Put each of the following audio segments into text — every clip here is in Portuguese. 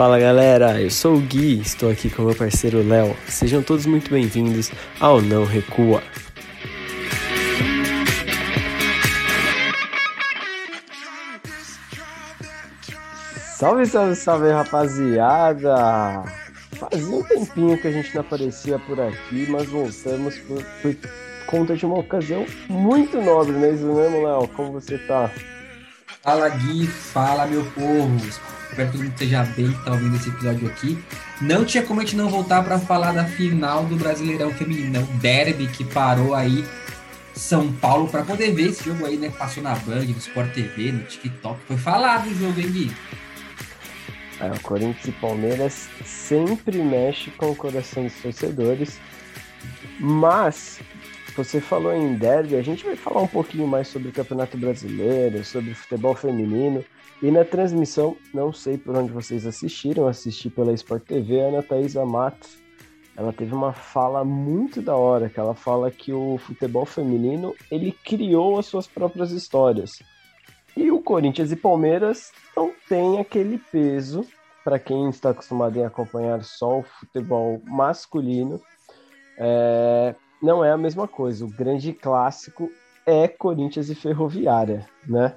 Fala galera, eu sou o Gui, estou aqui com meu parceiro Léo. Sejam todos muito bem-vindos ao Não Recua. Salve, salve, salve rapaziada! Fazia um tempinho que a gente não aparecia por aqui, mas voltamos por, por conta de uma ocasião muito nobre, não é isso mesmo, Léo? Como você tá? Fala Gui, fala meu povo. Espero que todo mundo esteja bem que tá ouvindo esse episódio aqui. Não tinha como a gente não voltar para falar da final do Brasileirão Feminino, derby que parou aí São Paulo para poder ver esse jogo aí, né? Passou na Band, no Sport TV, no TikTok. Foi falado o jogo, hein, Gui? É, o Corinthians e Palmeiras sempre mexe com o coração dos torcedores, mas você falou em derby, a gente vai falar um pouquinho mais sobre o Campeonato Brasileiro, sobre futebol feminino. E na transmissão, não sei por onde vocês assistiram, assisti pela Sport TV, a Ana Thaisa Matos, ela teve uma fala muito da hora, que ela fala que o futebol feminino, ele criou as suas próprias histórias. E o Corinthians e Palmeiras não tem aquele peso para quem está acostumado a acompanhar só o futebol masculino. É, não é a mesma coisa. O grande clássico é Corinthians e Ferroviária, né?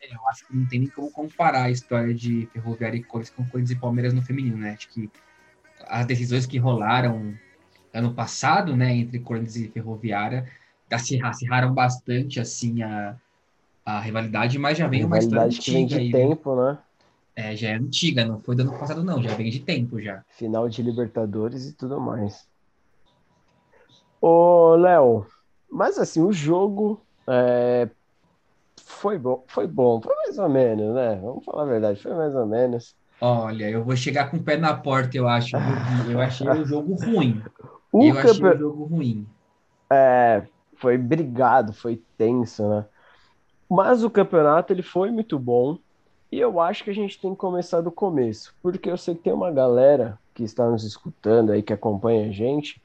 É, eu acho que não tem nem como comparar a história de Ferroviária e Corinthians com Corinthians e Palmeiras no feminino, né? Acho que as decisões que rolaram ano passado, né, entre Corinthians e Ferroviária, acirraram bastante, assim, a, a rivalidade, mas já vem uma história antiga. que vem de aí, tempo, né? É, já é antiga, não foi do ano passado, não, já vem de tempo já. Final de Libertadores e tudo mais. Ô, Léo, mas assim, o jogo é, foi bom, foi bom, foi mais ou menos, né? Vamos falar a verdade, foi mais ou menos. Olha, eu vou chegar com o pé na porta, eu acho. Eu achei o jogo ruim. O eu achei campe- o jogo ruim. É, foi brigado, foi tenso, né? Mas o campeonato ele foi muito bom e eu acho que a gente tem que começar do começo, porque eu sei que tem uma galera que está nos escutando aí, que acompanha a gente,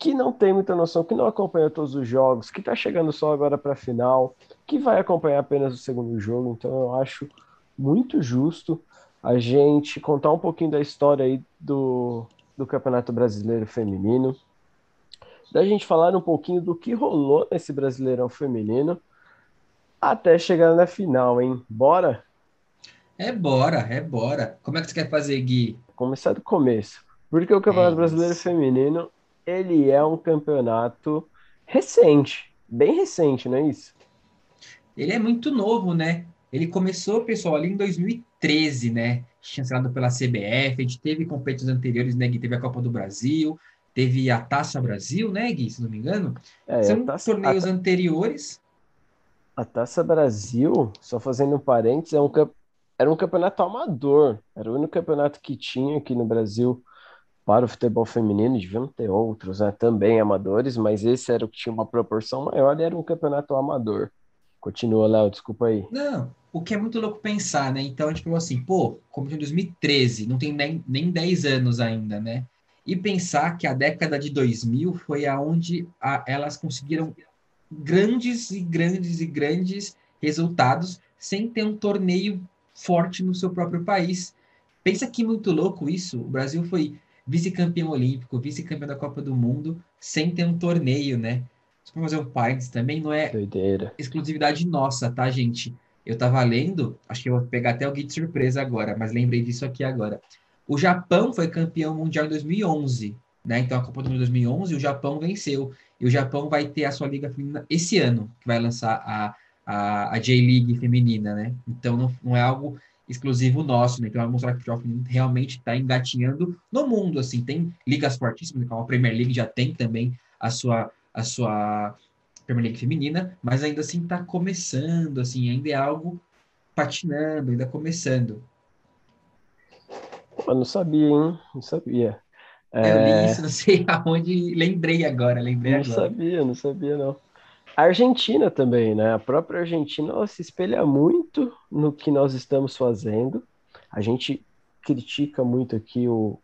que não tem muita noção, que não acompanha todos os jogos, que está chegando só agora para a final, que vai acompanhar apenas o segundo jogo, então eu acho muito justo a gente contar um pouquinho da história aí do, do Campeonato Brasileiro Feminino, da gente falar um pouquinho do que rolou nesse Brasileirão Feminino até chegar na final, hein? Bora? É bora, é bora. Como é que você quer fazer, Gui? Começar do começo. Porque o Campeonato É Brasileiro. Feminino, ele é um campeonato recente, bem recente, não é isso? Ele é muito novo, né? Ele começou, pessoal, ali em 2013, né? Chancelado pela CBF. A gente teve competições anteriores, né, Gui? Teve a Copa do Brasil, teve a Taça Brasil, né, Gui? Se não me engano. É, São Taça, torneios a, anteriores. a Taça Brasil, só fazendo um parênteses, é um, era um campeonato amador. Era o único campeonato que tinha aqui no Brasil para o futebol feminino. Deviam ter outros, né? Também amadores, mas esse era o que tinha uma proporção maior e era um campeonato amador. Continua, Léo, desculpa aí. Não, o que é muito louco pensar, né? Então a gente falou assim, pô, começou em 2013, não tem nem, nem 10 anos ainda, né? E pensar que a década de 2000 foi aonde a- elas conseguiram grandes e grandes e grandes resultados sem ter um torneio forte no seu próprio país. Pensa que muito louco isso. O Brasil foi vice-campeão olímpico, vice-campeão da Copa do Mundo, sem ter um torneio, né? Só para fazer um parênteses também, não é Doideira. exclusividade nossa, tá, gente? Eu tava lendo, acho que eu vou pegar até o guia de surpresa agora, mas lembrei disso aqui agora. O Japão foi campeão mundial em 2011, né? Então a Copa do Mundo de 2011, o Japão venceu. E o Japão vai ter a sua liga feminina esse ano, que vai lançar a, a, a J-League feminina, né? Então não, não é algo exclusivo nosso, né? Então vai mostrar que o futebol feminino realmente está engatinhando no mundo, assim. Tem ligas fortíssimas, como a Premier League já tem também a sua, a sua Premier League feminina, mas ainda assim está começando, assim, ainda é algo patinando, ainda começando. Eu não sabia, hein? Não sabia. Eu É, li isso, não sei aonde, lembrei agora, lembrei não agora. sabia, não sabia, não. A Argentina também, né? A própria Argentina, ela se espelha muito no que nós estamos fazendo. A gente critica muito aqui o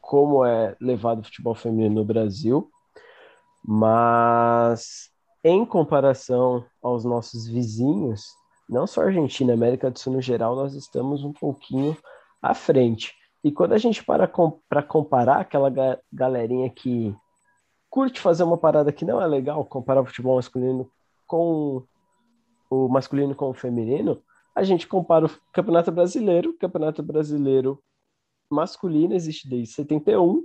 como é levado o futebol feminino no Brasil, mas em comparação aos nossos vizinhos, não só Argentina, América do Sul no geral, nós estamos um pouquinho à frente. E quando a gente para para comparar aquela ga galerinha que curte fazer uma parada que não é legal, comparar o futebol masculino com o masculino com o feminino, a gente compara o Campeonato Brasileiro, o Campeonato Brasileiro masculino existe desde 71,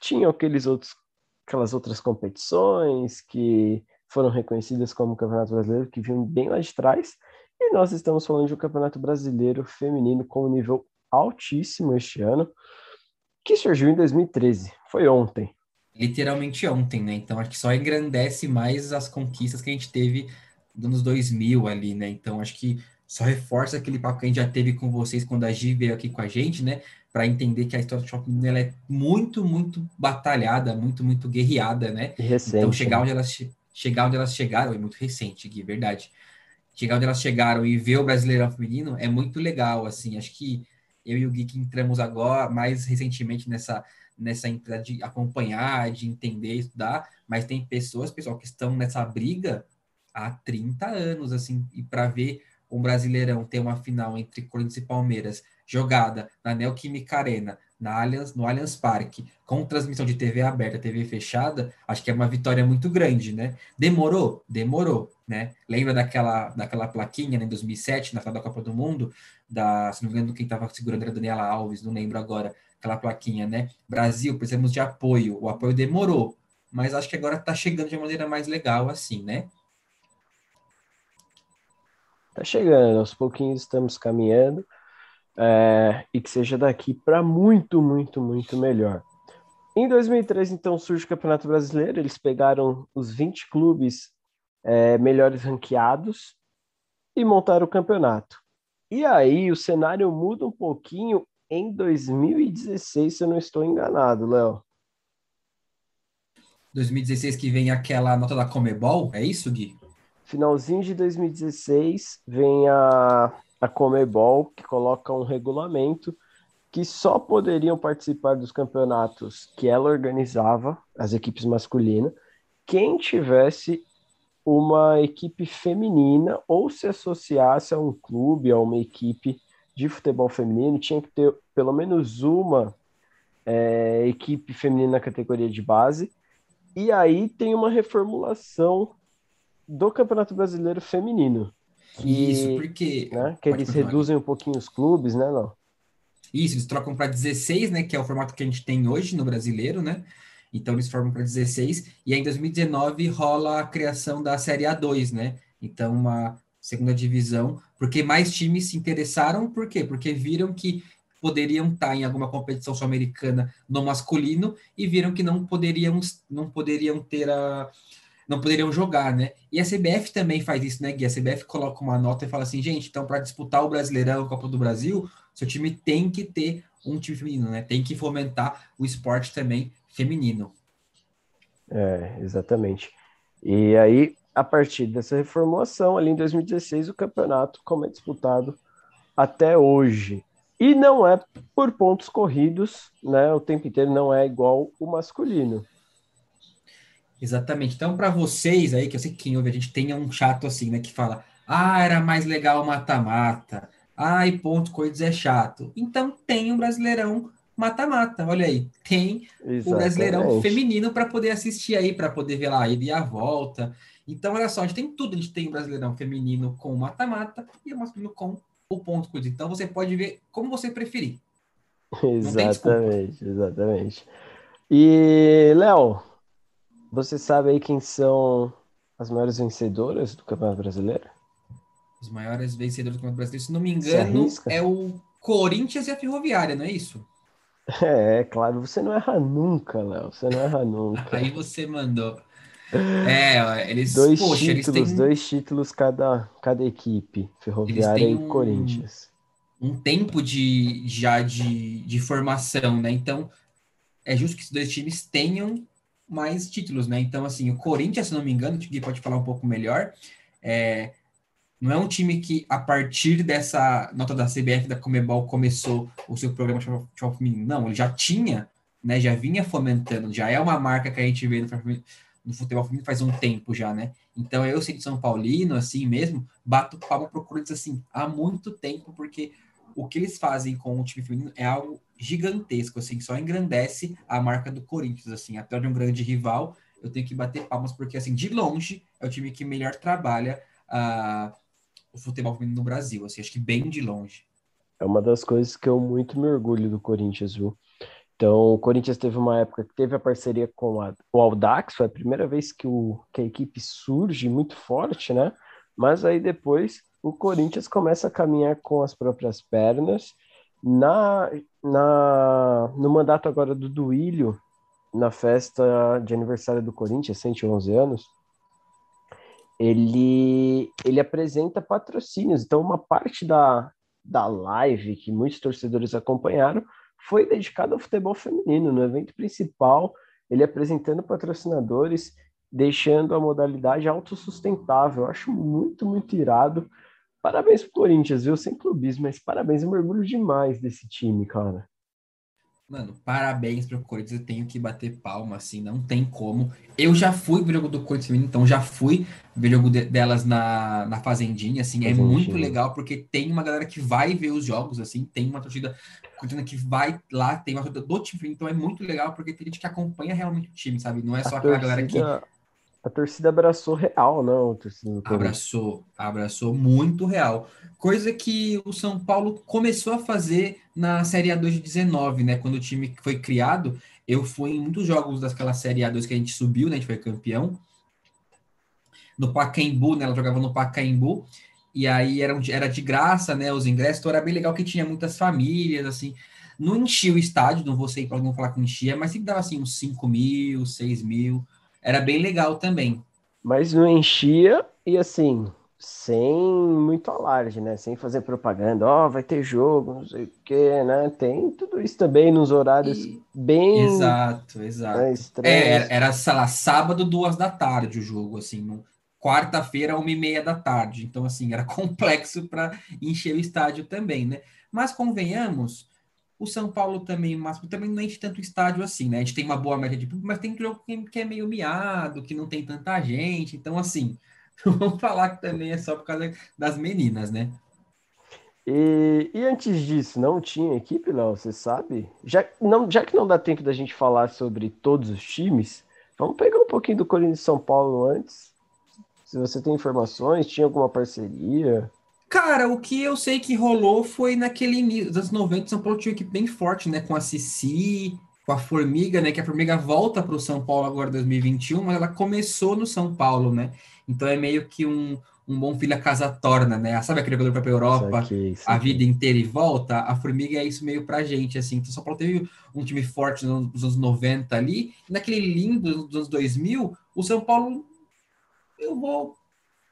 tinha aqueles outros, aquelas outras competições que foram reconhecidas como Campeonato Brasileiro, que vinham bem lá de trás, e nós estamos falando de um Campeonato Brasileiro feminino com um nível altíssimo este ano, que surgiu em 2013, foi ontem. Literalmente ontem, né? Então acho que só engrandece mais as conquistas que a gente teve nos anos 2000 ali, né? Então acho que só reforça aquele papo que a gente já teve com vocês quando a Gi veio aqui com a gente, né? Para entender que a história do shopping ela é muito, muito batalhada, muito, muito guerreada, né? Recente. Então chegar né? onde elas chegar onde elas chegaram é muito recente, Gui, verdade. Chegar onde elas chegaram e ver o Brasileirão feminino é muito legal, assim. Acho que eu e o que entramos agora, mais recentemente nessa nessa empresa de acompanhar, de entender, estudar, mas tem pessoas, pessoal, que estão nessa briga há 30 anos, assim, e para ver um Brasileirão ter uma final entre Corinthians e Palmeiras, jogada na Neoquímica Arena, na Allianz, no Allianz Parque, com transmissão de TV aberta, TV fechada, acho que é uma vitória muito grande, né? Demorou? Demorou, né? Lembra daquela, daquela plaquinha né, em 2007, na final da Copa do Mundo, da, se não me engano, quem estava segurando era a Daniela Alves, não lembro agora, aquela plaquinha, né? Brasil, precisamos de apoio. O apoio demorou, mas acho que agora está chegando de uma maneira mais legal, assim, né? Tá chegando, aos pouquinhos estamos caminhando. É, e que seja daqui para muito, muito, muito melhor. Em 2003, então, surge o Campeonato Brasileiro. Eles pegaram os 20 clubes é, melhores ranqueados e montaram o campeonato. E aí o cenário muda um pouquinho em 2016, se eu não estou enganado, Léo. 2016 que vem aquela nota da Comebol, é isso, Gui? Finalzinho de 2016 vem a, a Comebol, que coloca um regulamento que só poderiam participar dos campeonatos que ela organizava, as equipes masculinas, quem tivesse uma equipe feminina ou se associasse a um clube, a uma equipe de futebol feminino, tinha que ter pelo menos uma é, equipe feminina na categoria de base. E aí tem uma reformulação do Campeonato Brasileiro Feminino. Que, Isso, porque. Né, que eles reduzem um pouquinho os clubes, né, não? Isso, eles trocam para 16, né? Que é o formato que a gente tem hoje no brasileiro, né? Então eles formam para 16, e aí em 2019 rola a criação da Série A2, né? Então, uma segunda divisão, porque mais times se interessaram, por quê? Porque viram que poderiam estar em alguma competição sul-americana no masculino e viram que não poderiam, não poderiam ter a não poderiam jogar, né? E a CBF também faz isso, né, Gui? A CBF coloca uma nota e fala assim, gente, então para disputar o Brasileirão, a Copa do Brasil, seu time tem que ter um time feminino, né? Tem que fomentar o esporte também feminino. É, exatamente. E aí, a partir dessa reformulação, ali em 2016, o campeonato, como é disputado até hoje. E não é por pontos corridos, né? O tempo inteiro não é igual o masculino. Exatamente. Então, para vocês aí, que eu sei que quem ouve a gente tem um chato assim, né? Que fala, ah, era mais legal mata-mata. Ai, ponto corridos é chato. Então, tem um Brasileirão mata-mata. Olha aí, tem Exatamente. o Brasileirão feminino para poder assistir aí, para poder ver lá ele e a volta. Então, olha só, a gente tem tudo. A gente tem o Brasileirão feminino com mata-mata e o masculino com o ponto corrido. Então, você pode ver como você preferir. Exatamente, exatamente. E, Léo, você sabe aí quem são as maiores vencedoras do Campeonato Brasileiro? Os maiores vencedores do Campeonato Brasileiro, se não me engano, é o Corinthians e a Ferroviária, não é isso? É, claro, você não erra nunca, Léo. Você não erra nunca. Aí você mandou. É, eles. Dois poxa, títulos, eles têm... dois títulos cada, cada equipe, Ferroviária e Corinthians. Um tempo de, já de, de formação, né? Então, é justo que esses dois times tenham mais títulos, né? Então, assim, o Corinthians, se não me engano, o Gui pode falar um pouco melhor, é, não é um time que, a partir dessa nota da CBF da Comebol, começou o seu programa futebol feminino. Não, ele já tinha, né? Já vinha fomentando, já é uma marca que a gente vê no, no futebol feminino faz um tempo já, né? Então eu sendo São Paulino, assim mesmo, bato palma pro Corinthians assim há muito tempo, porque o que eles fazem com o time feminino é algo gigantesco, assim, só engrandece a marca do Corinthians, assim, até de um grande rival, eu tenho que bater palmas, porque, assim, de longe, é o time que melhor trabalha uh, o futebol feminino no Brasil, assim, acho que bem de longe. É uma das coisas que eu muito me orgulho do Corinthians, viu? Então, o Corinthians teve uma época que teve a parceria com a, o Audax, foi a primeira vez que, o, que a equipe surge muito forte, né? Mas aí depois o Corinthians começa a caminhar com as próprias pernas. Na, na, no mandato agora do Duílio, na festa de aniversário do Corinthians, 111 anos, ele, ele apresenta patrocínios. Então, uma parte da, da live que muitos torcedores acompanharam foi dedicado ao futebol feminino. No evento principal, ele apresentando patrocinadores, deixando a modalidade autossustentável. Eu acho muito, muito irado. Parabéns pro Corinthians, viu? Sem clubismo, mas parabéns, eu mergulho demais desse time, cara. Mano, parabéns pro Corinthians, eu tenho que bater palma, assim, não tem como. Eu já fui ver jogo do Corinthians, então já fui ver jogo de, delas na, na Fazendinha, assim, é muito legal, porque tem uma galera que vai ver os jogos, assim, tem uma torcida que vai lá, tem uma torcida do time, então é muito legal, porque tem gente que acompanha realmente o time, sabe? Não é só aquela galera que a torcida abraçou real, não? abraçou, abraçou muito real. Coisa que o São Paulo começou a fazer na Série A2 de 19, né? Quando o time foi criado, eu fui em muitos jogos daquela Série A2 que a gente subiu, né? A gente foi campeão. No Pacaembu, né? Ela jogava no Pacaembu. E aí era, era de graça, né? Os ingressos. Então era bem legal que tinha muitas famílias, assim. Não enchia o estádio, não vou sei para não falar que enchia, mas sempre dava assim uns 5 mil, 6 mil era bem legal também. Mas não enchia e assim, sem muito alarde, né? Sem fazer propaganda, ó, oh, vai ter jogo, não sei o quê, né? Tem tudo isso também nos horários e... bem. Exato, exato. Né, é, era, sei lá, sábado, duas da tarde o jogo, assim, quarta-feira, uma e meia da tarde. Então, assim, era complexo para encher o estádio também, né? Mas convenhamos, o São Paulo também, mas também não enche tanto estádio assim, né? A gente tem uma boa média de público, mas tem jogo que é meio miado, que não tem tanta gente. Então, assim, vamos falar que também é só por causa das meninas, né? E, e antes disso, não tinha equipe, Léo? Você sabe? Já, não, já que não dá tempo da gente falar sobre todos os times, vamos pegar um pouquinho do Corinthians São Paulo antes. Se você tem informações, tinha alguma parceria? Cara, o que eu sei que rolou foi naquele início dos anos 90, São Paulo tinha uma equipe bem forte, né? Com a Cici, com a Formiga, né? Que a Formiga volta para o São Paulo agora em 2021, mas ela começou no São Paulo, né? Então é meio que um, um bom filho a casa torna, né? Sabe aquele jogador para a Europa aqui, a vida inteira e volta? A Formiga é isso meio pra gente, assim. Então, São Paulo teve um time forte nos anos 90 ali, e naquele lindo dos anos 2000, o São Paulo, eu vou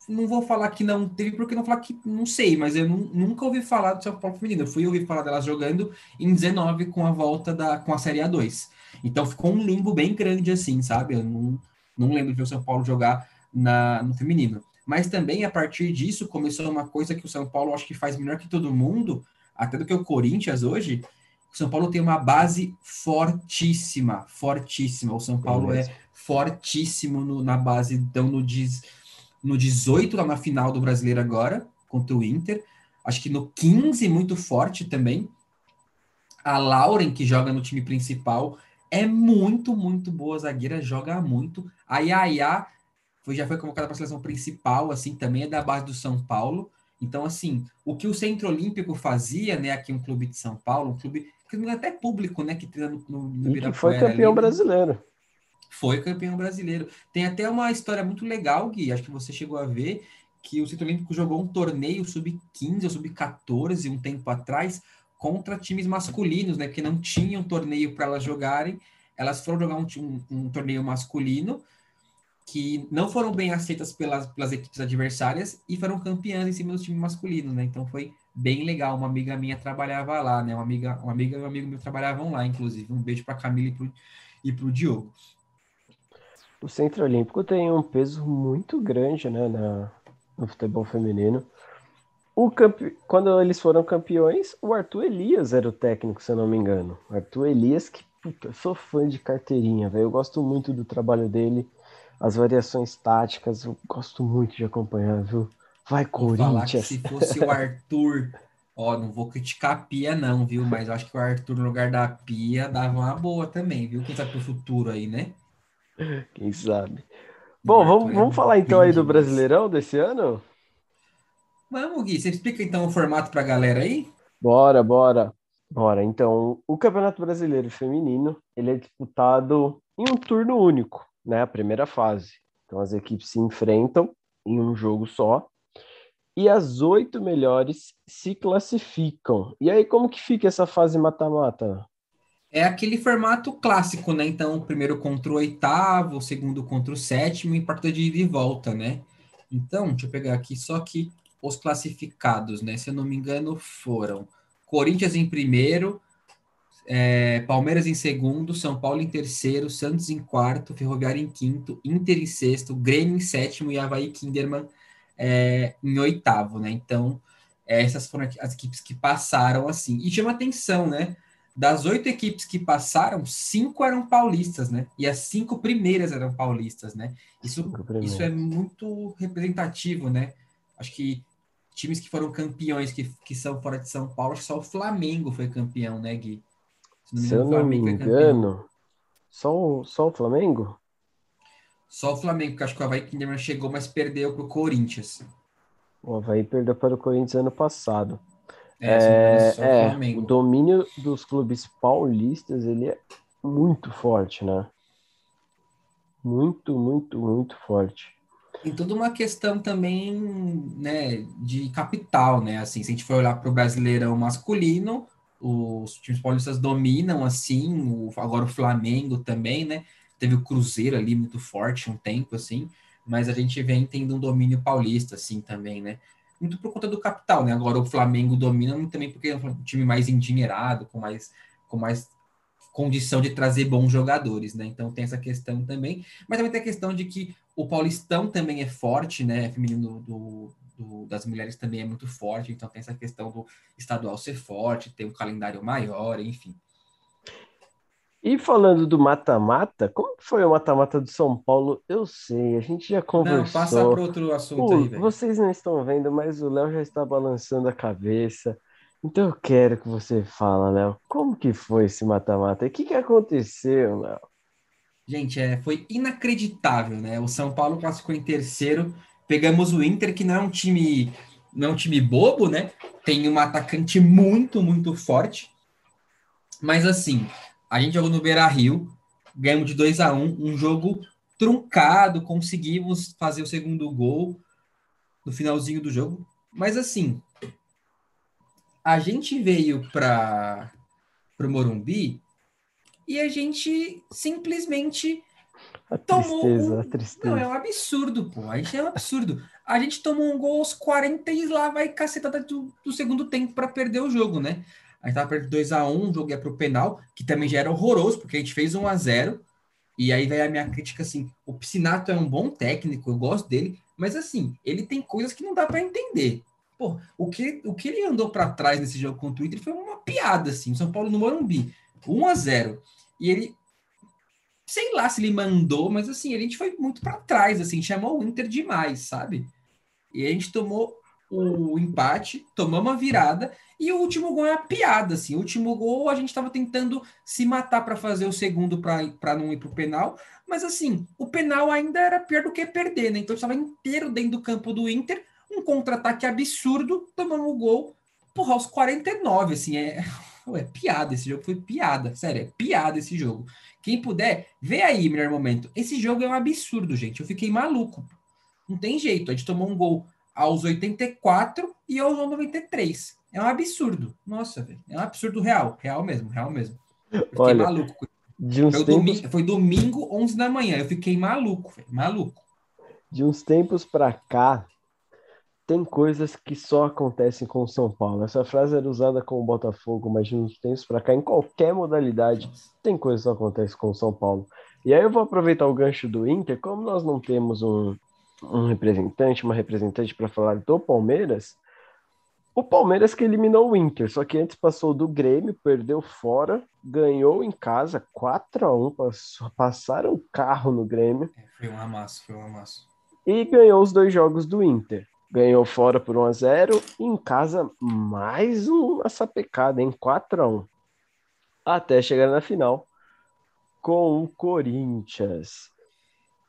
não vou falar que não teve, porque não falar que não sei, mas eu nunca ouvi falar do São Paulo feminino. Eu fui ouvir falar delas jogando em 19 com a volta da com a Série A2. Então ficou um limbo bem grande assim, sabe? Eu não, não lembro de ver o São Paulo jogar na, no feminino. Mas também a partir disso começou uma coisa que o São Paulo acho que faz melhor que todo mundo, até do que o Corinthians hoje. O São Paulo tem uma base fortíssima, fortíssima. O São Paulo é fortíssimo no, na base, então no diz no 18, lá na final do Brasileiro agora, contra o Inter. Acho que no 15, muito forte também. A Lauren, que joga no time principal, é muito, muito boa zagueira, joga muito. A Yaya foi, já foi convocada para a seleção principal, assim, também é da base do São Paulo. Então, assim, o que o Centro Olímpico fazia, né, aqui um clube de São Paulo, um clube que não é até público, né, que treina no, no, no e que foi campeão ali, né? brasileiro. Foi campeão brasileiro. Tem até uma história muito legal, Gui, acho que você chegou a ver, que o Centro Olímpico jogou um torneio sub-15 ou sub-14 um tempo atrás contra times masculinos, né? Porque não tinham torneio para elas jogarem. Elas foram jogar um, um, um, torneio masculino que não foram bem aceitas pelas, pelas equipes adversárias e foram campeãs em cima do time masculino, né? Então foi bem legal. Uma amiga minha trabalhava lá, né? Uma amiga, uma amiga e um amigo meu trabalhavam lá, inclusive. Um beijo para Camila e para o Diogo o Centro Olímpico tem um peso muito grande né, na, no futebol feminino. O campe... Quando eles foram campeões, o Arthur Elias era o técnico, se eu não me engano. Arthur Elias, que puta, sou fã de carteirinha, velho. Eu gosto muito do trabalho dele. as variações táticas, eu gosto muito de acompanhar, viu? Vai, Corinthians. se fosse o Arthur, ó, não vou criticar a Pia, não, viu? Mas eu acho que o Arthur, no lugar da Pia, dava uma boa também, viu? Quem sabe pro futuro aí, né? Quem sabe? Bom, vamos, é vamos falar então aí do Brasileirão desse ano? Vamos, Gui. Você explica então o formato pra galera aí? Bora, bora. Bora. Então, o Campeonato Brasileiro Feminino, ele é disputado em um turno único, né? A primeira fase. Então, as equipes se enfrentam em um jogo só e as oito melhores se classificam. E aí, como que fica essa fase mata-mata? É aquele formato clássico, né? Então, primeiro contra o oitavo, segundo contra o sétimo, e partida de ida e volta, né? Então, deixa eu pegar aqui só que os classificados, né? Se eu não me engano, foram Corinthians em primeiro, é, Palmeiras em segundo, São Paulo em terceiro, Santos em quarto, Ferroviário em quinto, Inter em sexto, Grêmio em sétimo e Havaí Kinderman é, em oitavo, né? Então, essas foram as equipes que passaram assim. E chama atenção, né? Das oito equipes que passaram, cinco eram paulistas, né? E as cinco primeiras eram paulistas, né? Isso, isso é muito representativo, né? Acho que times que foram campeões, que, que são fora de São Paulo, só o Flamengo foi campeão, né, Gui? Se eu não me engano, só o, só o Flamengo? Só o Flamengo, que acho que o Havaí Kinderman chegou, mas perdeu para o Corinthians. O Havaí perdeu para o Corinthians ano passado. É, é, é o domínio dos clubes paulistas ele é muito forte, né? Muito, muito, muito forte. Tem toda uma questão também, né, de capital, né? Assim, se a gente for olhar para o brasileirão masculino, os times paulistas dominam, assim, o, agora o Flamengo também, né? Teve o Cruzeiro ali muito forte um tempo, assim, mas a gente vem tendo um domínio paulista, assim, também, né? Muito por conta do capital, né? Agora o Flamengo domina também porque é um time mais endinheirado, com mais, com mais condição de trazer bons jogadores, né? Então tem essa questão também, mas também tem a questão de que o Paulistão também é forte, né? Feminino do, do, das mulheres também é muito forte, então tem essa questão do estadual ser forte, ter um calendário maior, enfim. E falando do mata-mata, como foi o mata-mata do São Paulo? Eu sei, a gente já conversou. Não, passa para outro assunto aí, velho. Vocês não estão vendo, mas o Léo já está balançando a cabeça. Então eu quero que você fala, Léo, como que foi esse mata-mata? O que, que aconteceu, Léo? Gente, é, foi inacreditável, né? O São Paulo classificou em terceiro. Pegamos o Inter, que não é um time, não é um time bobo, né? Tem um atacante muito, muito forte. Mas assim, a gente jogou no Beira Rio, ganhamos de 2 a 1 um, um jogo truncado, conseguimos fazer o segundo gol no finalzinho do jogo. Mas assim, a gente veio para o Morumbi e a gente simplesmente a tomou. Tristeza, um... a tristeza. Não, é um absurdo, pô. A gente é um absurdo. A gente tomou um gol aos 40 e lá vai cacetada do, do segundo tempo para perder o jogo, né? A gente tava perdendo 2x1, o jogo ia pro penal, que também já era horroroso, porque a gente fez 1x0. E aí vai a minha crítica assim: o Piscinato é um bom técnico, eu gosto dele, mas assim, ele tem coisas que não dá para entender. Pô, o que, o que ele andou para trás nesse jogo contra o Inter foi uma piada, assim. São Paulo no Morumbi, 1 a 0 E ele, sei lá se ele mandou, mas assim, a gente foi muito para trás, assim, chamou o Inter demais, sabe? E a gente tomou o empate, tomamos a virada e o último gol é uma piada, assim. O último gol a gente estava tentando se matar para fazer o segundo para não ir para o penal, mas assim, o penal ainda era pior do que perder, né? Então estava inteiro dentro do campo do Inter um contra-ataque absurdo, tomando o gol, porra, aos 49, assim, é, é piada, esse jogo foi piada, sério, é piada esse jogo. Quem puder, vê aí, melhor momento. Esse jogo é um absurdo, gente, eu fiquei maluco. Não tem jeito, a gente tomou um gol aos 84 e aos 93. É um absurdo. Nossa, velho. É um absurdo real. Real mesmo, real mesmo. Eu fiquei Olha, maluco. De uns foi, tempos... domingo, foi domingo, 11 da manhã. Eu fiquei maluco, velho. Maluco. De uns tempos pra cá, tem coisas que só acontecem com o São Paulo. Essa frase era usada com o Botafogo, mas de uns tempos para cá, em qualquer modalidade, tem coisas que só acontecem com o São Paulo. E aí eu vou aproveitar o gancho do Inter, como nós não temos um, um representante, uma representante para falar do Palmeiras, O Palmeiras que eliminou o Inter, só que antes passou do Grêmio, perdeu fora, ganhou em casa 4 a 1 passou, passaram o carro no Grêmio. É, foi um amasso, foi um amasso. E ganhou os dois jogos do Inter. Ganhou fora por 1 a 0 e em casa mais uma sapecada em 4 a 1 até chegar na final com o Corinthians.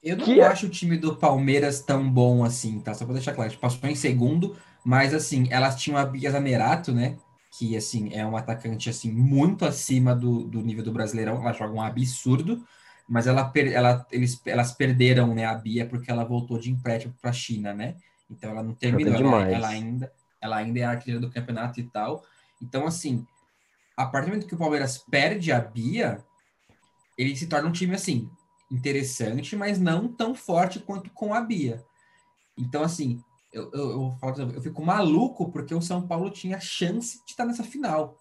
Eu não que é acho o time do Palmeiras tão bom assim, tá? Só pra deixar claro. Passou em segundo, mas assim, elas tinham a Bia Zanerato, né? Que assim, é um atacante assim, muito acima do, do nível do Brasileirão. Ela joga um absurdo, mas ela, ela, eles, elas perderam né, a Bia porque ela voltou de empréstimo para a China, né? Então ela não terminou, ela, ela, ainda, ela ainda é artilheira do campeonato e tal. Então, assim, a partir do momento que o Palmeiras perde a Bia, ele se torna um time assim, interessante, mas não tão forte quanto com a Bia. Então, assim, eu, eu, eu, eu fico maluco porque o São Paulo tinha chance de estar nessa final.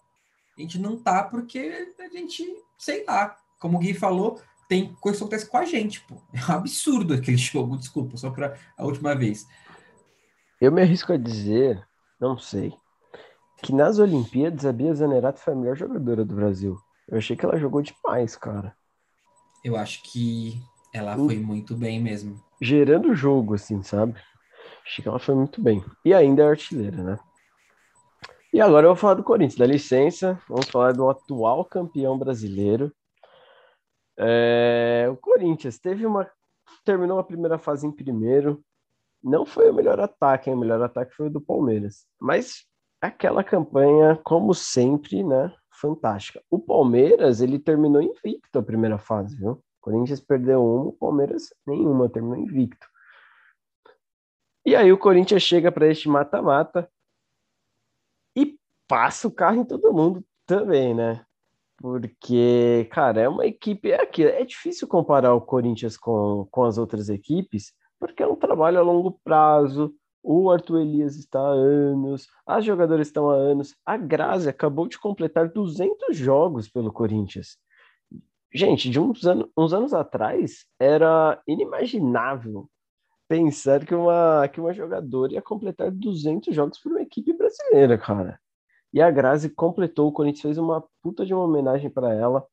A gente não tá porque a gente, sei lá, como o Gui falou, tem coisa que acontece com a gente, pô. É um absurdo aquele jogo, desculpa, só para a última vez. Eu me arrisco a dizer, não sei, que nas Olimpíadas a Bia Zanerato foi a melhor jogadora do Brasil. Eu achei que ela jogou demais, cara. Eu acho que ela foi muito bem mesmo. Gerando o jogo, assim, sabe? Achei que ela foi muito bem. E ainda é artilheira, né? E agora eu vou falar do Corinthians, dá licença. Vamos falar do atual campeão brasileiro. É... O Corinthians teve uma. Terminou a primeira fase em primeiro. Não foi o melhor ataque, hein? o melhor ataque foi o do Palmeiras. Mas aquela campanha, como sempre, né? Fantástica. O Palmeiras, ele terminou invicto a primeira fase, viu? O Corinthians perdeu uma, o Palmeiras nenhuma, terminou invicto. E aí o Corinthians chega para este mata-mata e passa o carro em todo mundo também, né? Porque, cara, é uma equipe. É, é difícil comparar o Corinthians com, com as outras equipes, porque é um trabalho a longo prazo, o Arthur Elias está há anos, as jogadoras estão há anos. A Grazi acabou de completar 200 jogos pelo Corinthians. Gente, de uns, anos, uns anos atrás, era inimaginável pensar que uma, que uma jogadora ia completar 200 jogos por uma equipe brasileira, cara. E a Grazi completou, o Corinthians fez uma puta de uma homenagem para ela.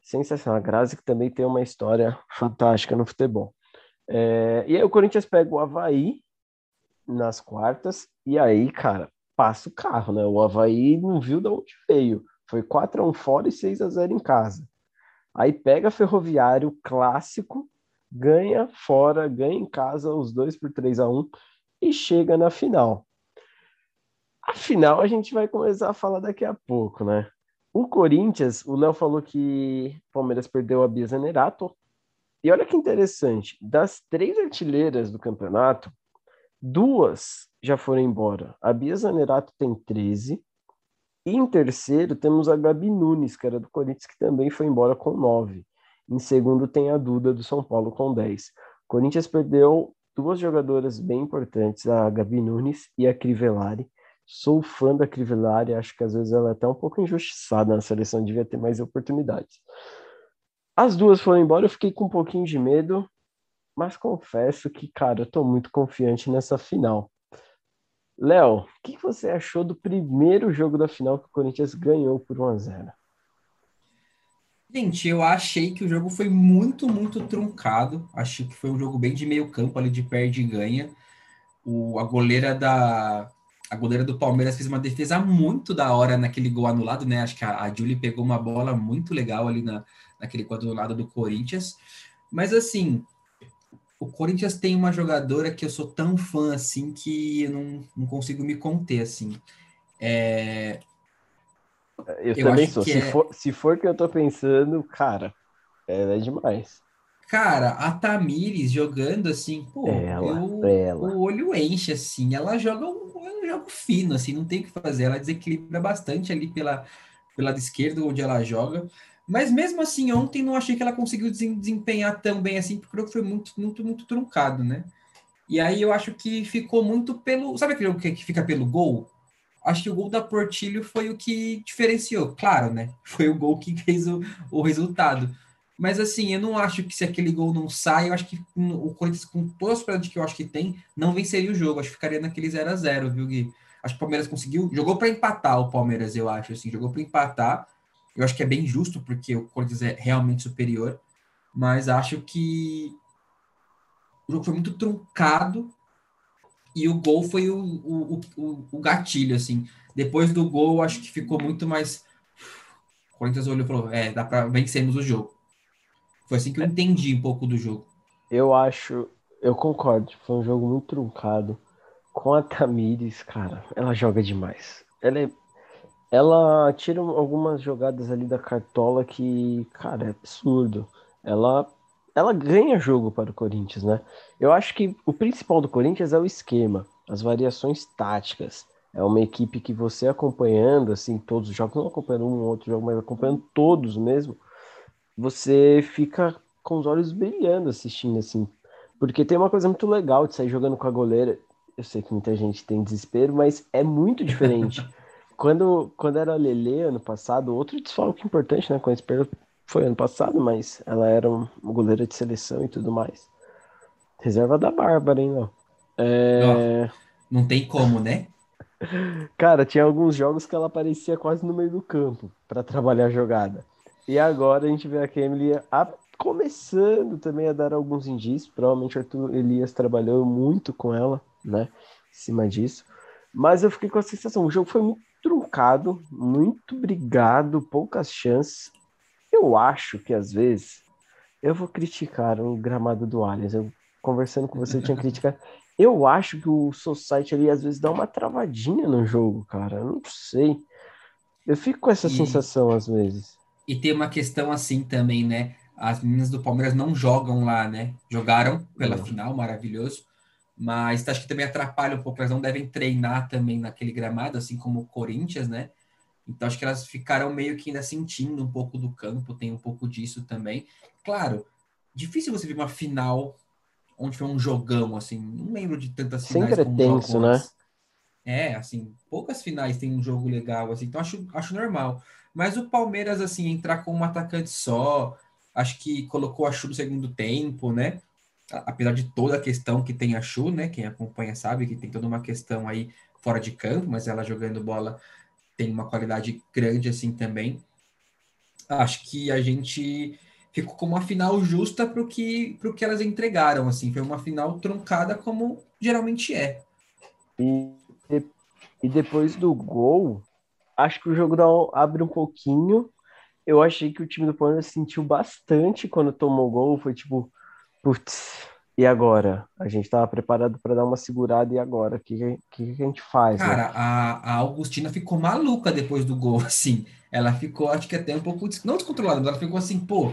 Sensacional. A Grazi que também tem uma história fantástica no futebol. É, e aí o Corinthians pega o Havaí, nas quartas, e aí, cara, passa o carro, né? O Havaí não viu de onde veio. Foi 4 a 1 fora e 6 a 0 em casa. Aí pega Ferroviário clássico, ganha fora, ganha em casa, os dois por 3 a 1 e chega na final. A final a gente vai começar a falar daqui a pouco, né? O Corinthians, o Léo falou que Palmeiras perdeu a Bia Zanerato. E olha que interessante, das três artilheiras do campeonato, Duas já foram embora. A Bia Zanerato tem 13. E em terceiro temos a Gabi Nunes, que era do Corinthians, que também foi embora com 9. Em segundo tem a Duda do São Paulo com 10. O Corinthians perdeu duas jogadoras bem importantes, a Gabi Nunes e a Crivellari. Sou fã da Crivellari, acho que às vezes ela é até um pouco injustiçada na seleção, devia ter mais oportunidades. As duas foram embora, eu fiquei com um pouquinho de medo, mas confesso que, cara, eu tô muito confiante nessa final. Léo, o que você achou do primeiro jogo da final que o Corinthians ganhou por 1 a 0? Gente, eu achei que o jogo foi muito, muito truncado. Achei que foi um jogo bem de meio campo ali de perde e ganha. O, a goleira da a goleira do Palmeiras fez uma defesa muito da hora naquele gol anulado, né? Acho que a, a Julie pegou uma bola muito legal ali na, naquele quadro anulado do Corinthians. Mas assim, o Corinthians tem uma jogadora que eu sou tão fã assim que eu não, não consigo me conter assim. É... Eu, eu também sou. Se, é... for, se for que eu tô pensando, cara, ela é demais. Cara, a Tamires jogando assim, pô, ela, eu, ela. o olho enche assim. Ela joga um, um jogo fino, assim, não tem o que fazer. Ela desequilibra bastante ali pela, pela lado esquerdo onde ela joga. Mas mesmo assim, ontem não achei que ela conseguiu desempenhar tão bem assim, porque o jogo foi muito, muito, muito truncado, né? E aí eu acho que ficou muito pelo. Sabe aquele que fica pelo gol? Acho que o gol da Portilho foi o que diferenciou, claro, né? Foi o gol que fez o, o resultado. Mas assim, eu não acho que se aquele gol não sai, eu acho que o Corinthians, com todas as possibilidades que eu acho que tem, não venceria o jogo. Acho que ficaria naquele 0 a 0 viu, Gui? Acho que o Palmeiras conseguiu, jogou para empatar o Palmeiras, eu acho, assim, jogou para empatar. Eu acho que é bem justo, porque o Corinthians é realmente superior, mas acho que o jogo foi muito truncado e o gol foi o, o, o, o gatilho, assim. Depois do gol, acho que ficou muito mais. O Corinthians olhou e falou: é, dá para vencermos o jogo. Foi assim que eu entendi um pouco do jogo. Eu acho, eu concordo, foi um jogo muito truncado. Com a Tamires, cara, ela joga demais. Ela, é, ela tira algumas jogadas ali da cartola que, cara, é absurdo. Ela, ela ganha jogo para o Corinthians, né? Eu acho que o principal do Corinthians é o esquema, as variações táticas. É uma equipe que você acompanhando, assim, todos os jogos, não acompanhando um ou outro jogo, mas acompanhando todos mesmo, você fica com os olhos brilhando assistindo, assim. Porque tem uma coisa muito legal de sair jogando com a goleira. Eu sei que muita gente tem desespero, mas é muito diferente. Quando, quando era a Lele ano passado, outro desfalque importante, né? Com a Espera foi ano passado, mas ela era uma goleira de seleção e tudo mais. Reserva da Bárbara, hein, ó. É... Não tem como, né? Cara, tinha alguns jogos que ela aparecia quase no meio do campo para trabalhar a jogada. E agora a gente vê a Emily a... começando também a dar alguns indícios. Provavelmente o Arthur Elias trabalhou muito com ela, né? Em cima disso. Mas eu fiquei com a sensação, o jogo foi muito truncado, muito brigado, poucas chances. Eu acho que às vezes eu vou criticar o gramado do Allianz. Eu conversando com você, eu tinha criticado. Eu acho que o Society ali às vezes dá uma travadinha no jogo, cara. Eu não sei. Eu fico com essa e, sensação às vezes. E tem uma questão assim também, né? As meninas do Palmeiras não jogam lá, né? Jogaram pela não. final, maravilhoso. Mas acho que também atrapalha um pouco. Elas não devem treinar também naquele gramado, assim como o Corinthians, né? Então acho que elas ficaram meio que ainda sentindo um pouco do campo, tem um pouco disso também. Claro, difícil você ver uma final onde foi um jogão, assim, não lembro de tantas finais Sempre é tenso, né? É, assim, poucas finais tem um jogo legal, assim, então acho, acho normal. Mas o Palmeiras, assim, entrar com um atacante só, acho que colocou a Chu no segundo tempo, né? Apesar de toda a questão que tem a Chu, né? Quem acompanha sabe que tem toda uma questão aí fora de campo, mas ela jogando bola tem uma qualidade grande assim também. Acho que a gente ficou com uma final justa para o que, que elas entregaram. Assim, foi uma final truncada como geralmente é. E, e depois do gol, acho que o jogo dá, abre um pouquinho. Eu achei que o time do Palmeiras sentiu bastante quando tomou o gol. Foi tipo, putz, e agora? A gente estava preparado para dar uma segurada, e agora? O que, que, que, a gente faz? Né? Cara, né? a, a Augustina ficou maluca depois do gol, assim. Ela ficou, acho que até um pouco, não descontrolada, mas ela ficou assim, pô,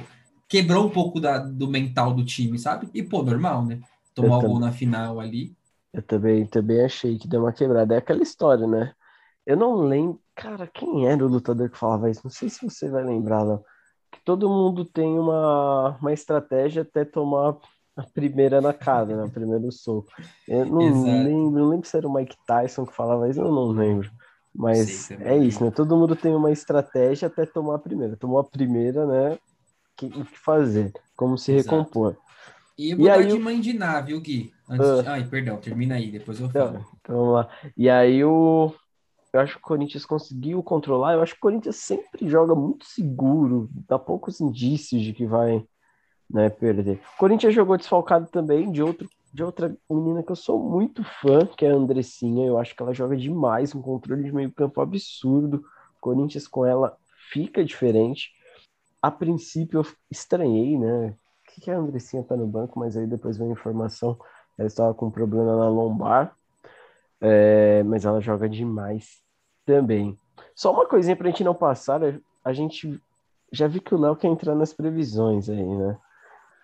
quebrou um pouco da, do mental do time, sabe? E, pô, normal, né? Tomar o gol na final ali. Eu também, também achei que deu uma quebrada. É aquela história, né? Eu não lembro. Cara, quem era o lutador que falava isso? Não sei se você vai lembrar, não. Que todo mundo tem uma, uma estratégia até tomar a primeira na cara, né? O primeiro soco. Eu não Exato. lembro, não lembro se era o Mike Tyson que falava isso, eu não lembro. Mas é isso, né? Todo mundo tem uma estratégia até tomar a primeira. Tomou a primeira, né? O que, fazer? Como se Exato. recompor. E eu vou e aí, de mãe de nave, viu, Gui? Antes uh. Ai, perdão, termina aí, depois eu falo. Então, vamos lá. E aí o. Eu acho que o Corinthians conseguiu controlar. Eu acho que o Corinthians sempre joga muito seguro, dá poucos indícios de que vai né, perder. O Corinthians jogou desfalcado também de, outro, de outra menina que eu sou muito fã, que é a Andressinha. Eu acho que ela joga demais, um controle de meio campo absurdo. O Corinthians com ela fica diferente. A princípio eu estranhei, né? O que, que a Andressinha tá no banco? Mas aí depois veio a informação, ela estava com problema na lombar. É, mas ela joga demais também. Só uma coisinha pra gente não passar, a gente já vi que o Léo quer entrar nas previsões aí, né?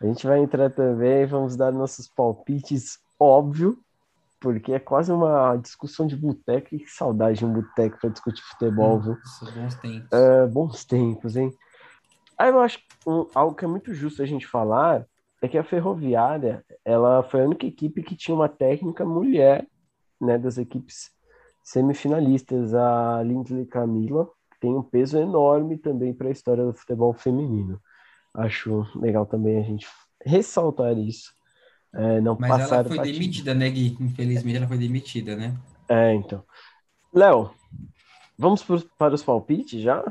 A gente vai entrar também, vamos dar nossos palpites, óbvio, porque é quase uma discussão de boteco. Que saudade de um boteco para discutir futebol, viu? bons tempos. Uh, bons tempos, hein? Aí eu acho um, algo que é muito justo a gente falar é que a Ferroviária, ela foi a única equipe que tinha uma técnica mulher, né, das equipes semifinalistas, a Lindley Camila, que tem um peso enorme também para a história do futebol feminino. Acho legal também a gente ressaltar isso. É, não Mas ela foi demitida, né, Gui? Infelizmente ela foi demitida, né? É, então. Léo, vamos para os palpites já?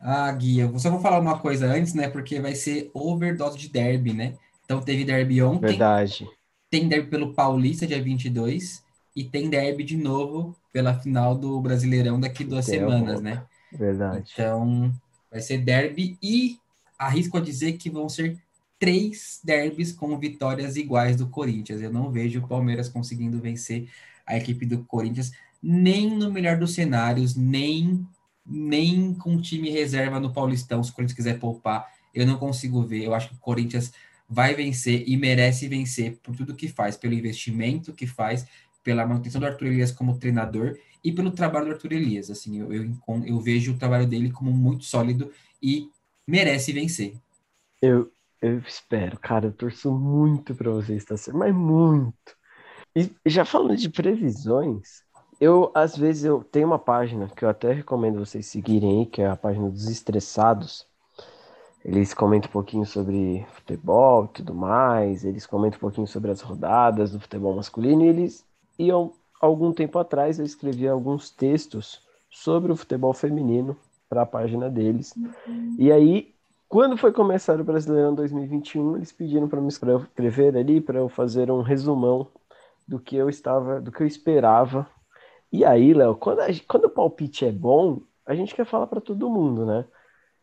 Ah, Guia, eu só vou falar uma coisa antes, né? Porque vai ser overdose de derby, né? Então teve derby ontem. Verdade. Tem derby pelo Paulista, dia 22. E tem derby de novo pela final do Brasileirão daqui duas semanas, né? Verdade. Então, vai ser derby e arrisco a dizer que vão ser três derbys com vitórias iguais do Corinthians. Eu não vejo o Palmeiras conseguindo vencer a equipe do Corinthians, nem no melhor dos cenários, nem nem com time reserva no Paulistão, se o Corinthians quiser poupar, eu não consigo ver. Eu acho que o Corinthians vai vencer e merece vencer por tudo que faz, pelo investimento que faz, pela manutenção do Arthur Elias como treinador e pelo trabalho do Arthur Elias. Assim, eu, eu, eu vejo o trabalho dele como muito sólido e merece vencer. Eu, eu espero, cara, eu torço muito para você estar certo, mas muito. E já falando de previsões, eu, às vezes, eu tenho uma página que eu até recomendo vocês seguirem aí, que é a página dos estressados. Eles comentam um pouquinho sobre futebol e tudo mais, eles comentam um pouquinho sobre as rodadas do futebol masculino, e eles iam, algum tempo atrás, eu escrevi alguns textos sobre o futebol feminino para a página deles. E aí, quando foi começar o Brasileirão 2021, eles pediram para me escrever ali, para eu fazer um resumão do que eu estava, do que eu esperava e aí, Léo, quando, quando o palpite é bom, a gente quer falar para todo mundo, né?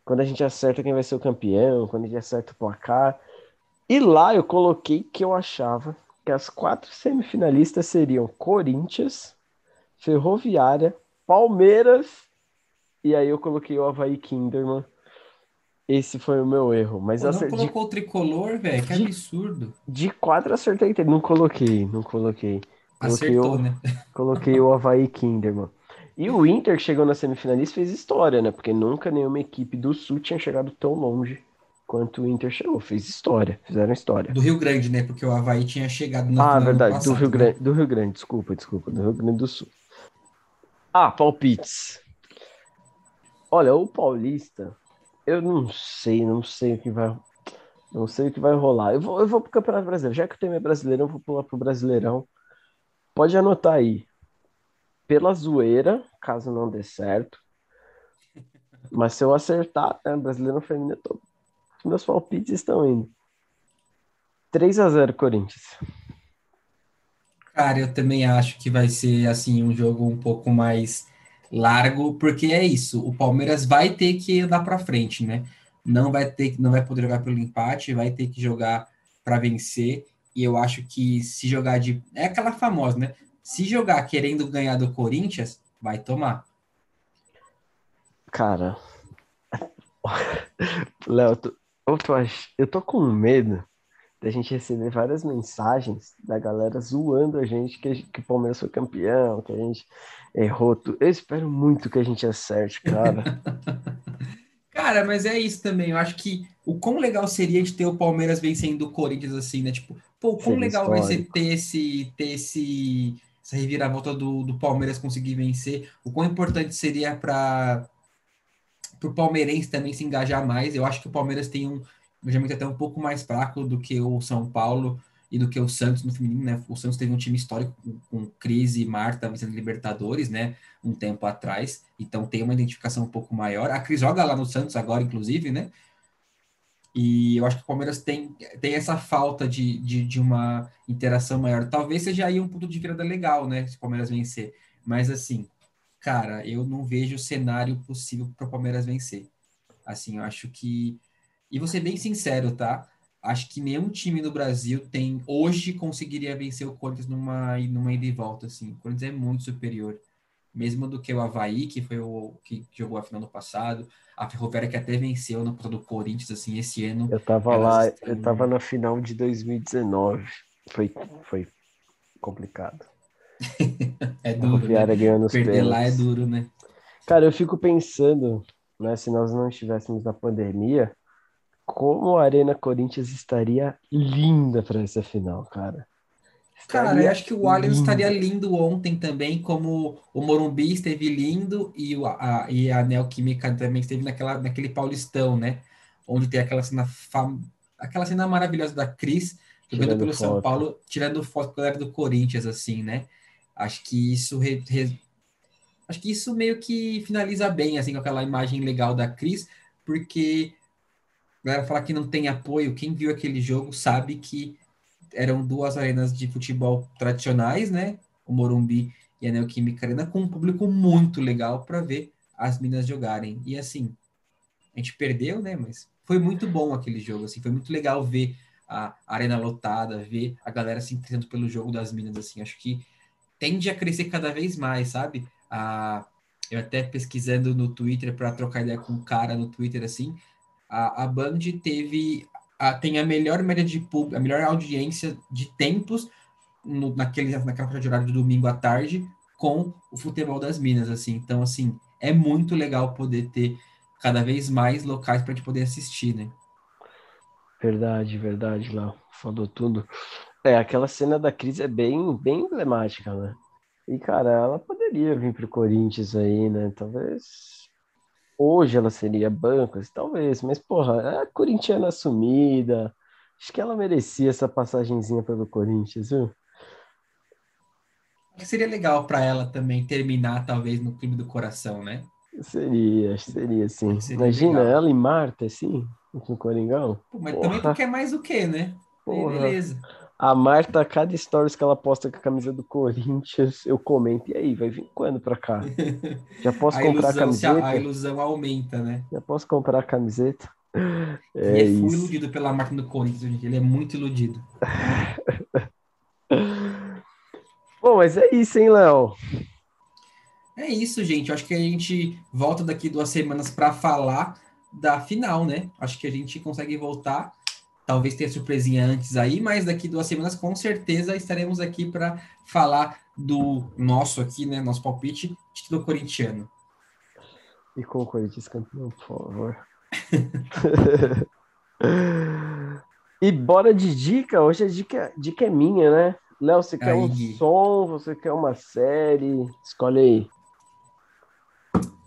Quando a gente acerta quem vai ser o campeão, quando a gente acerta o placar. E lá eu coloquei que eu achava que as quatro semifinalistas seriam Corinthians, Ferroviária, Palmeiras, e aí eu coloquei o Havaí Kinderman. Esse foi o meu erro. Mas Pô, não colocou o tricolor, velho? Que de... absurdo. De quatro acertei. Não coloquei, não coloquei. Coloquei Acertou, o, né? Coloquei o Havaí Kinderman. E o Inter chegou na semifinalista fez história, né? Porque nunca nenhuma equipe do Sul tinha chegado tão longe quanto o Inter chegou. Fez história, fizeram história. Do Rio Grande, né? Porque o Havaí tinha chegado na Ah, verdade, passado, do Rio né? Grande, do Rio Grande, desculpa, desculpa, do Rio Grande do Sul. Ah, palpites. Olha, o Paulista, eu não sei, não sei o que vai, não sei o que vai rolar. Eu vou, eu vou pro Campeonato Brasileiro. Já que o tema é Brasileirão, eu vou pular pro Brasileirão. Pode anotar aí. Pela zoeira, caso não dê certo. Mas se eu acertar, né, brasileiro feminino, tô... meus palpites estão indo. 3 a 0 Corinthians. Cara, eu também acho que vai ser assim um jogo um pouco mais largo, porque é isso, o Palmeiras vai ter que andar para frente, né? Não vai ter não vai poder jogar pelo empate, vai ter que jogar para vencer. E eu acho que se jogar de. É aquela famosa, né? Se jogar querendo ganhar do Corinthians, vai tomar. Cara. Léo, tô, eu, tô, eu tô com medo da gente receber várias mensagens da galera zoando a gente que, que o Palmeiras foi campeão, que a gente errou tudo. Eu espero muito que a gente acerte, cara. cara, mas é isso também. Eu acho que o quão legal seria de ter o Palmeiras vencendo o Corinthians assim, né? Tipo, Pô, quão legal histórico. vai ser ter esse, ter esse, essa reviravolta do, do Palmeiras conseguir vencer. O quão importante seria para o palmeirense também se engajar mais. Eu acho que o Palmeiras tem um engajamento até um pouco mais fraco do que o São Paulo e do que o Santos no feminino, né? O Santos teve um time histórico com, com Cris e Marta vencendo Libertadores, né? Um tempo atrás. Então tem uma identificação um pouco maior. A Cris joga lá no Santos agora, inclusive, né? E eu acho que o Palmeiras tem, tem essa falta de, de, de, uma interação maior. Talvez seja aí um ponto de virada legal, né? Se o Palmeiras vencer. Mas assim, cara, eu não vejo cenário possível para o Palmeiras vencer. Assim, eu acho que. E vou ser bem sincero, tá? Acho que nenhum time no Brasil tem hoje conseguiria vencer o Corinthians numa, numa ida e volta. Assim. O Corinthians é muito superior mesmo do que o Havaí, que foi o que jogou a final do passado, a Ferroviária que até venceu no do Corinthians, assim, esse ano. Eu tava lá, eu tava na final de 2019, foi, foi complicado. é duro, né? ganhando Perder pênaltis. lá é duro, né? Cara, eu fico pensando, né, se nós não estivéssemos na pandemia, como a Arena Corinthians estaria linda para essa final, cara. Cara, eu acho que o Allianz estaria lindo ontem também, como o Morumbi esteve lindo e, o, a, e a Neoquímica também esteve naquela, naquele Paulistão, né? Onde tem aquela cena, fam... aquela cena maravilhosa da Cris jogando pelo foto. São Paulo, tirando foto com a galera do Corinthians, assim, né? Acho que isso re, re, acho que isso meio que finaliza bem, assim, com aquela imagem legal da Cris, porque a galera fala que não tem apoio, quem viu aquele jogo sabe que eram duas arenas de futebol tradicionais, né? O Morumbi e a Neoquímica Arena, com um público muito legal para ver as minas jogarem. E assim, a gente perdeu, né? Mas foi muito bom aquele jogo, assim, foi muito legal ver a arena lotada, ver a galera se interessando pelo jogo das minas, assim, acho que tende a crescer cada vez mais, sabe? Eu até pesquisando no Twitter para trocar ideia com um cara no Twitter, assim, a, a Band teve a, tem a melhor média de público, a melhor audiência de tempos no, naquele, naquela faixa de horário do domingo à tarde com o futebol das Minas, assim. Então, assim, é muito legal poder ter cada vez mais locais para a gente poder assistir, né? Verdade, verdade, Léo. Falou tudo. É, aquela cena da crise é bem, bem emblemática, né? E, cara, ela poderia vir pro Corinthians aí, né? Talvez Hoje ela seria bancas, talvez, mas porra, é a corintiana assumida. Acho que ela merecia essa passagenzinha pelo Corinthians, viu? Seria legal para ela também terminar, talvez, no clube do coração, né? Seria, seria sim. Seria Imagina legal. ela e Marta, assim, no Coringão. Pô, mas porra. também tu quer mais o quê, né? Porra. beleza. A Marta, cada stories que ela posta com a camisa do Corinthians, eu comento. E aí, vai vir quando pra cá? Já posso a comprar ilusão, a camiseta? A ilusão aumenta, né? Já posso comprar a camiseta? É ele é iludido pela marca do Corinthians, gente. Ele é muito iludido. Bom, mas é isso, hein, Léo? É isso, gente. Eu acho que a gente volta daqui duas semanas para falar da final, né? Acho que a gente consegue voltar Talvez tenha surpresinha antes aí, mas daqui duas semanas com certeza estaremos aqui para falar do nosso aqui, né? Nosso palpite, título corintiano. E com o Corinthians campeão, por favor. e bora de dica. Hoje a dica, dica é minha, né? Léo, você quer aí. um som? Você quer uma série? Escolhe aí.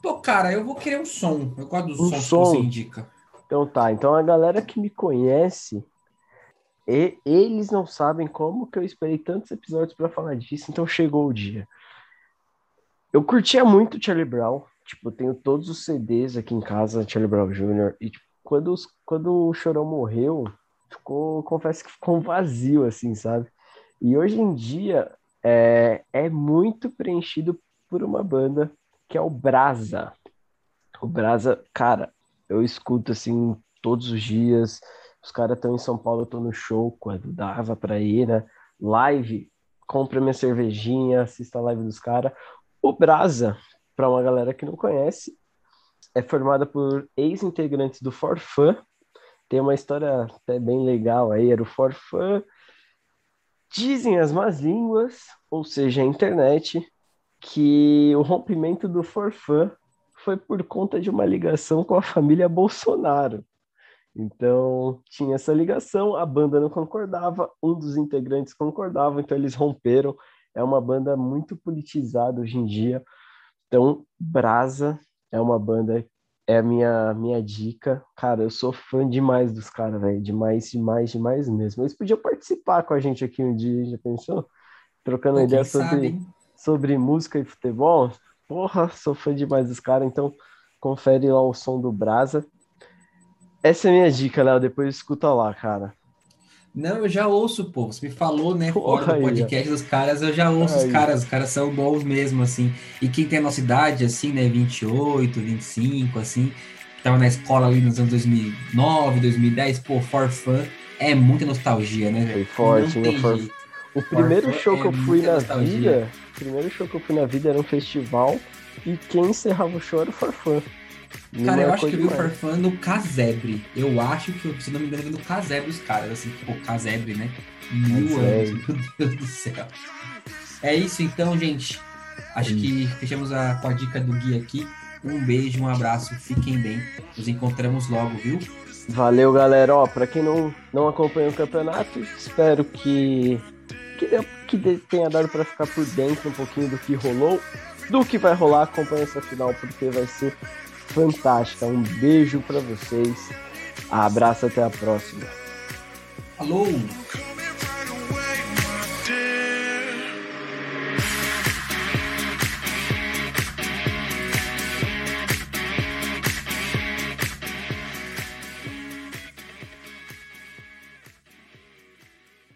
Pô, cara, eu vou querer um som. Eu gosto dos um sons som. que você indica. Então tá, então a galera que me conhece, e, eles não sabem como que eu esperei tantos episódios para falar disso, então chegou o dia. Eu curtia muito Charlie Brown, tipo, tenho todos os CDs aqui em casa, Charlie Brown Jr., e tipo, quando, quando o Chorão morreu, ficou, confesso que ficou vazio, assim, sabe? E hoje em dia é, é muito preenchido por uma banda que é o Brasa. O Brasa, cara, eu escuto assim todos os dias. Os caras estão em São Paulo, eu tô no show quando dava para ir, né? Live, compra minha cervejinha, assista a live dos caras. O Brasa, para uma galera que não conhece, é formada por ex-integrantes do Forfã. Tem uma história até bem legal aí, era o Forfã. Dizem as más línguas, ou seja, a internet, que o rompimento do Forfã foi por conta de uma ligação com a família Bolsonaro. Então, tinha essa ligação, a banda não concordava, um dos integrantes concordava, então eles romperam. É uma banda muito politizada hoje em dia. Então, Brasa é uma banda, é a minha, minha dica. Cara, eu sou fã demais dos caras, velho. Demais, demais, demais mesmo. Eles podiam participar com a gente aqui um dia, já pensou? Trocando Pô, ideia sobre, sobre música e futebol. Porra, sou fã demais dos caras, então confere lá o som do Brasa. Essa é a minha dica, Léo. Depois escuta lá, cara. Não, eu já ouço, pô. Você me falou, né, Porra fora do podcast aí, dos caras, eu já ouço aí. os caras. Os caras são bons mesmo, assim. E quem tem a nossa idade, assim, né, 28, 25, assim, tava na escola ali nos anos 2009, 2010, pô, For Fun é muita nostalgia, né? Foi forte, né? For... O primeiro show que eu é fui na vida o primeiro show que eu fui na vida era um festival e quem encerrava o show era o Farfã. Cara, eu acho que eu vi o Farfã no Casebre. Eu acho que, se não me engano, vi no Casebre os caras, assim, pô, Casebre, né? Mil anos, meu Deus do céu. É isso então, gente. Acho que fechamos a, com a dica do Gui aqui. Um beijo, um abraço, fiquem bem. Nos encontramos logo, viu? Valeu, galera. Ó, pra quem não, não acompanha o campeonato, espero que que, que tenha dado para ficar por dentro um pouquinho do que rolou, do que vai rolar. Acompanhe essa final porque vai ser fantástica. Um beijo para vocês. Abraço até a próxima. Falou!